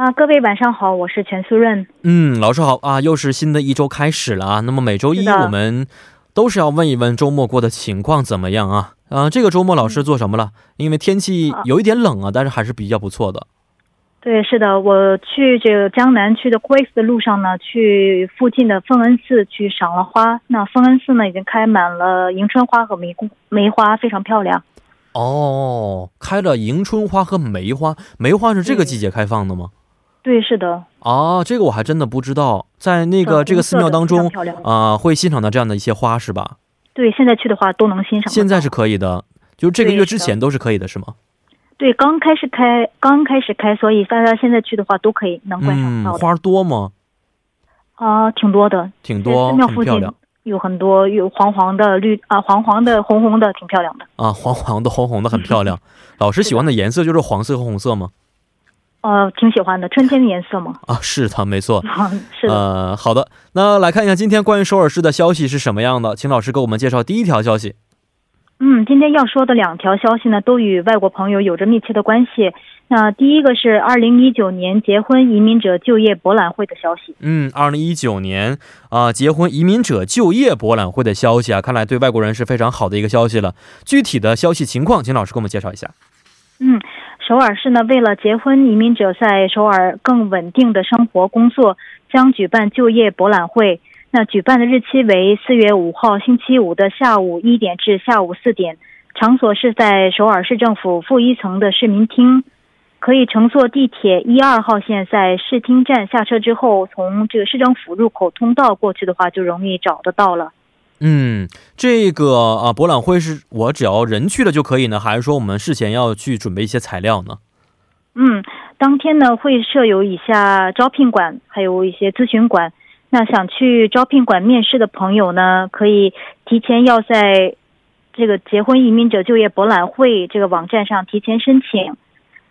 啊，各位晚上好，我是全素润。嗯，老师好啊，又是新的一周开始了啊。那么每周一我们都是要问一问周末过的情况怎么样啊？啊，这个周末老师做什么了？因为天气有一点冷啊，但是还是比较不错的。对，是的，我去这个江南去的 Quest 的路上呢，去附近的奉恩寺去赏了花。那奉恩寺呢，已经开满了迎春花和梅梅花，非常漂亮。哦，开了迎春花和梅花，梅花是这个季节开放的吗？对，是的。啊，这个我还真的不知道，在那个这个寺庙当中啊，会欣赏到这样的一些花是吧？对，现在去的话都能欣赏。现在是可以的，就这个月之前都是可以的，是吗？对，刚开始开，刚开始开，所以大家现在去的话都可以能观赏到。花多吗？啊，挺多的，挺多，寺庙附近有很多，有黄黄的、绿啊，黄黄的、红红的，挺漂亮的。啊，黄黄的、红红的，很漂亮。老师喜欢的颜色就是黄色和红色吗？呃，挺喜欢的，春天的颜色吗？啊，是的，没错。是的。呃，好的，那来看一下今天关于首尔市的消息是什么样的，请老师给我们介绍第一条消息。嗯，今天要说的两条消息呢，都与外国朋友有着密切的关系。那第一个是二零一九年结婚移民者就业博览会的消息。嗯，二零一九年啊，结婚移民者就业博览会的消息啊，看来对外国人是非常好的一个消息了。具体的消息情况，请老师给我们介绍一下。嗯，首尔市呢，为了结婚移民者在首尔更稳定的生活工作，将举办就业博览会。那举办的日期为四月五号星期五的下午一点至下午四点，场所是在首尔市政府负一层的市民厅，可以乘坐地铁一二号线，在市厅站下车之后，从这个市政府入口通道过去的话，就容易找得到了。嗯，这个啊，博览会是我只要人去了就可以呢，还是说我们事前要去准备一些材料呢？嗯，当天呢会设有以下招聘馆，还有一些咨询馆。那想去招聘馆面试的朋友呢，可以提前要在这个结婚移民者就业博览会这个网站上提前申请，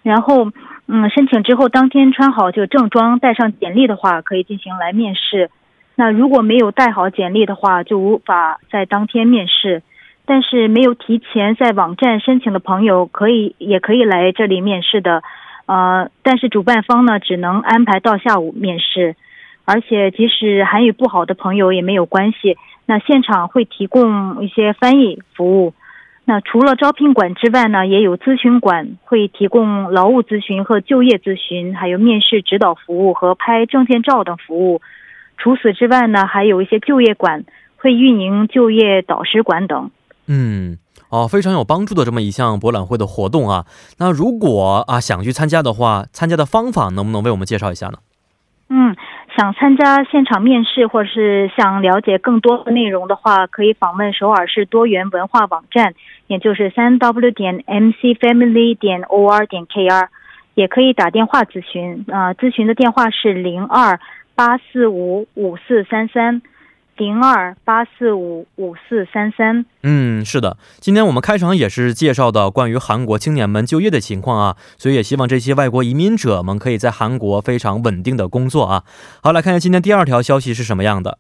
然后嗯，申请之后当天穿好这个正装，带上简历的话，可以进行来面试。那如果没有带好简历的话，就无法在当天面试。但是没有提前在网站申请的朋友，可以也可以来这里面试的，呃，但是主办方呢，只能安排到下午面试。而且，即使韩语不好的朋友也没有关系。那现场会提供一些翻译服务。那除了招聘馆之外呢，也有咨询馆会提供劳务咨询和就业咨询，还有面试指导服务和拍证件照等服务。除此之外呢，还有一些就业馆会运营就业导师馆等。嗯，哦，非常有帮助的这么一项博览会的活动啊。那如果啊想去参加的话，参加的方法能不能为我们介绍一下呢？嗯。想参加现场面试，或者是想了解更多的内容的话，可以访问首尔市多元文化网站，也就是三 w 点 mcfamily 点 or 点 kr，也可以打电话咨询，啊，咨询的电话是零二八四五五四三三。零二八四五五四三三。嗯，是的，今天我们开场也是介绍的关于韩国青年们就业的情况啊，所以也希望这些外国移民者们可以在韩国非常稳定的工作啊。好，来看一下今天第二条消息是什么样的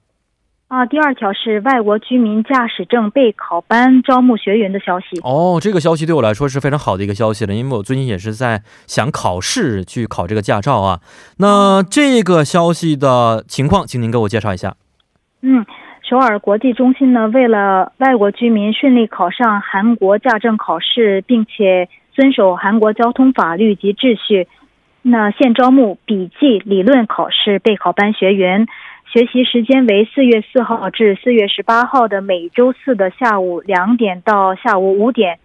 啊？第二条是外国居民驾驶证备考班招募学员的消息。哦，这个消息对我来说是非常好的一个消息了，因为我最近也是在想考试去考这个驾照啊。那这个消息的情况，请您给我介绍一下。嗯，首尔国际中心呢，为了外国居民顺利考上韩国驾证考试，并且遵守韩国交通法律及秩序，那现招募笔记理论考试备考班学员，学习时间为四月四号至四月十八号的每周四的下午两点到下午五点，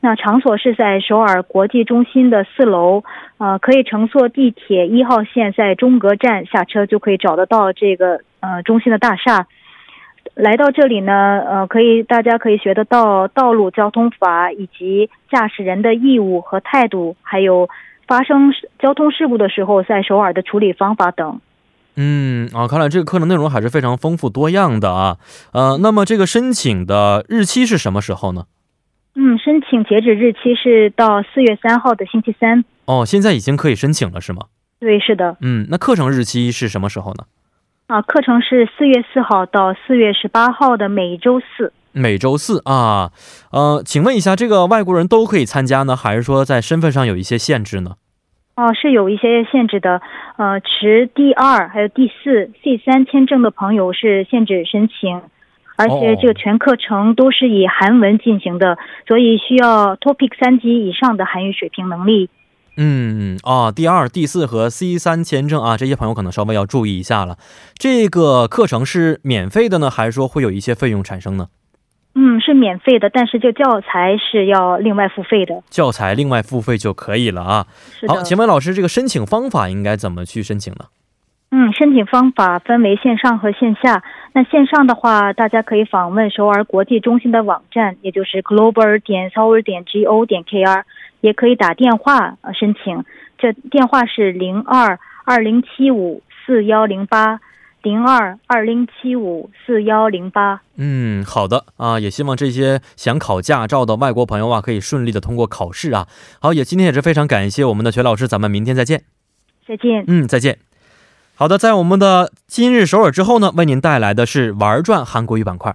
那场所是在首尔国际中心的四楼，呃，可以乘坐地铁一号线，在中阁站下车就可以找得到这个。呃，中心的大厦，来到这里呢，呃，可以大家可以学得到道路交通法以及驾驶人的义务和态度，还有发生交通事故的时候在首尔的处理方法等。嗯啊，看来这个课程内容还是非常丰富多样的啊。呃，那么这个申请的日期是什么时候呢？嗯，申请截止日期是到四月三号的星期三。哦，现在已经可以申请了是吗？对，是的。嗯，那课程日期是什么时候呢？啊，课程是四月四号到四月十八号的每周四。每周四啊，呃，请问一下，这个外国人都可以参加呢，还是说在身份上有一些限制呢？哦，是有一些限制的。呃，持 D 二还有 D 四、C 三签证的朋友是限制申请，而且这个全课程都是以韩文进行的，所以需要 TOPIK 三级以上的韩语水平能力。嗯啊第二、第四和 C 三签证啊，这些朋友可能稍微要注意一下了。这个课程是免费的呢，还是说会有一些费用产生呢？嗯，是免费的，但是就教材是要另外付费的。教材另外付费就可以了啊。好，请问老师，这个申请方法应该怎么去申请呢？嗯，申请方法分为线上和线下。那线上的话，大家可以访问首尔国际中心的网站，也就是 global 点 seoul 点 go 点 kr，也可以打电话呃申请，这电话是零二二零七五四幺零八。零二二零七五四幺零八。嗯，好的啊，也希望这些想考驾照的外国朋友啊，可以顺利的通过考试啊。好，也今天也是非常感谢我们的全老师，咱们明天再见。再见。嗯，再见。好的，在我们的今日首尔之后呢，为您带来的是玩转韩国语板块。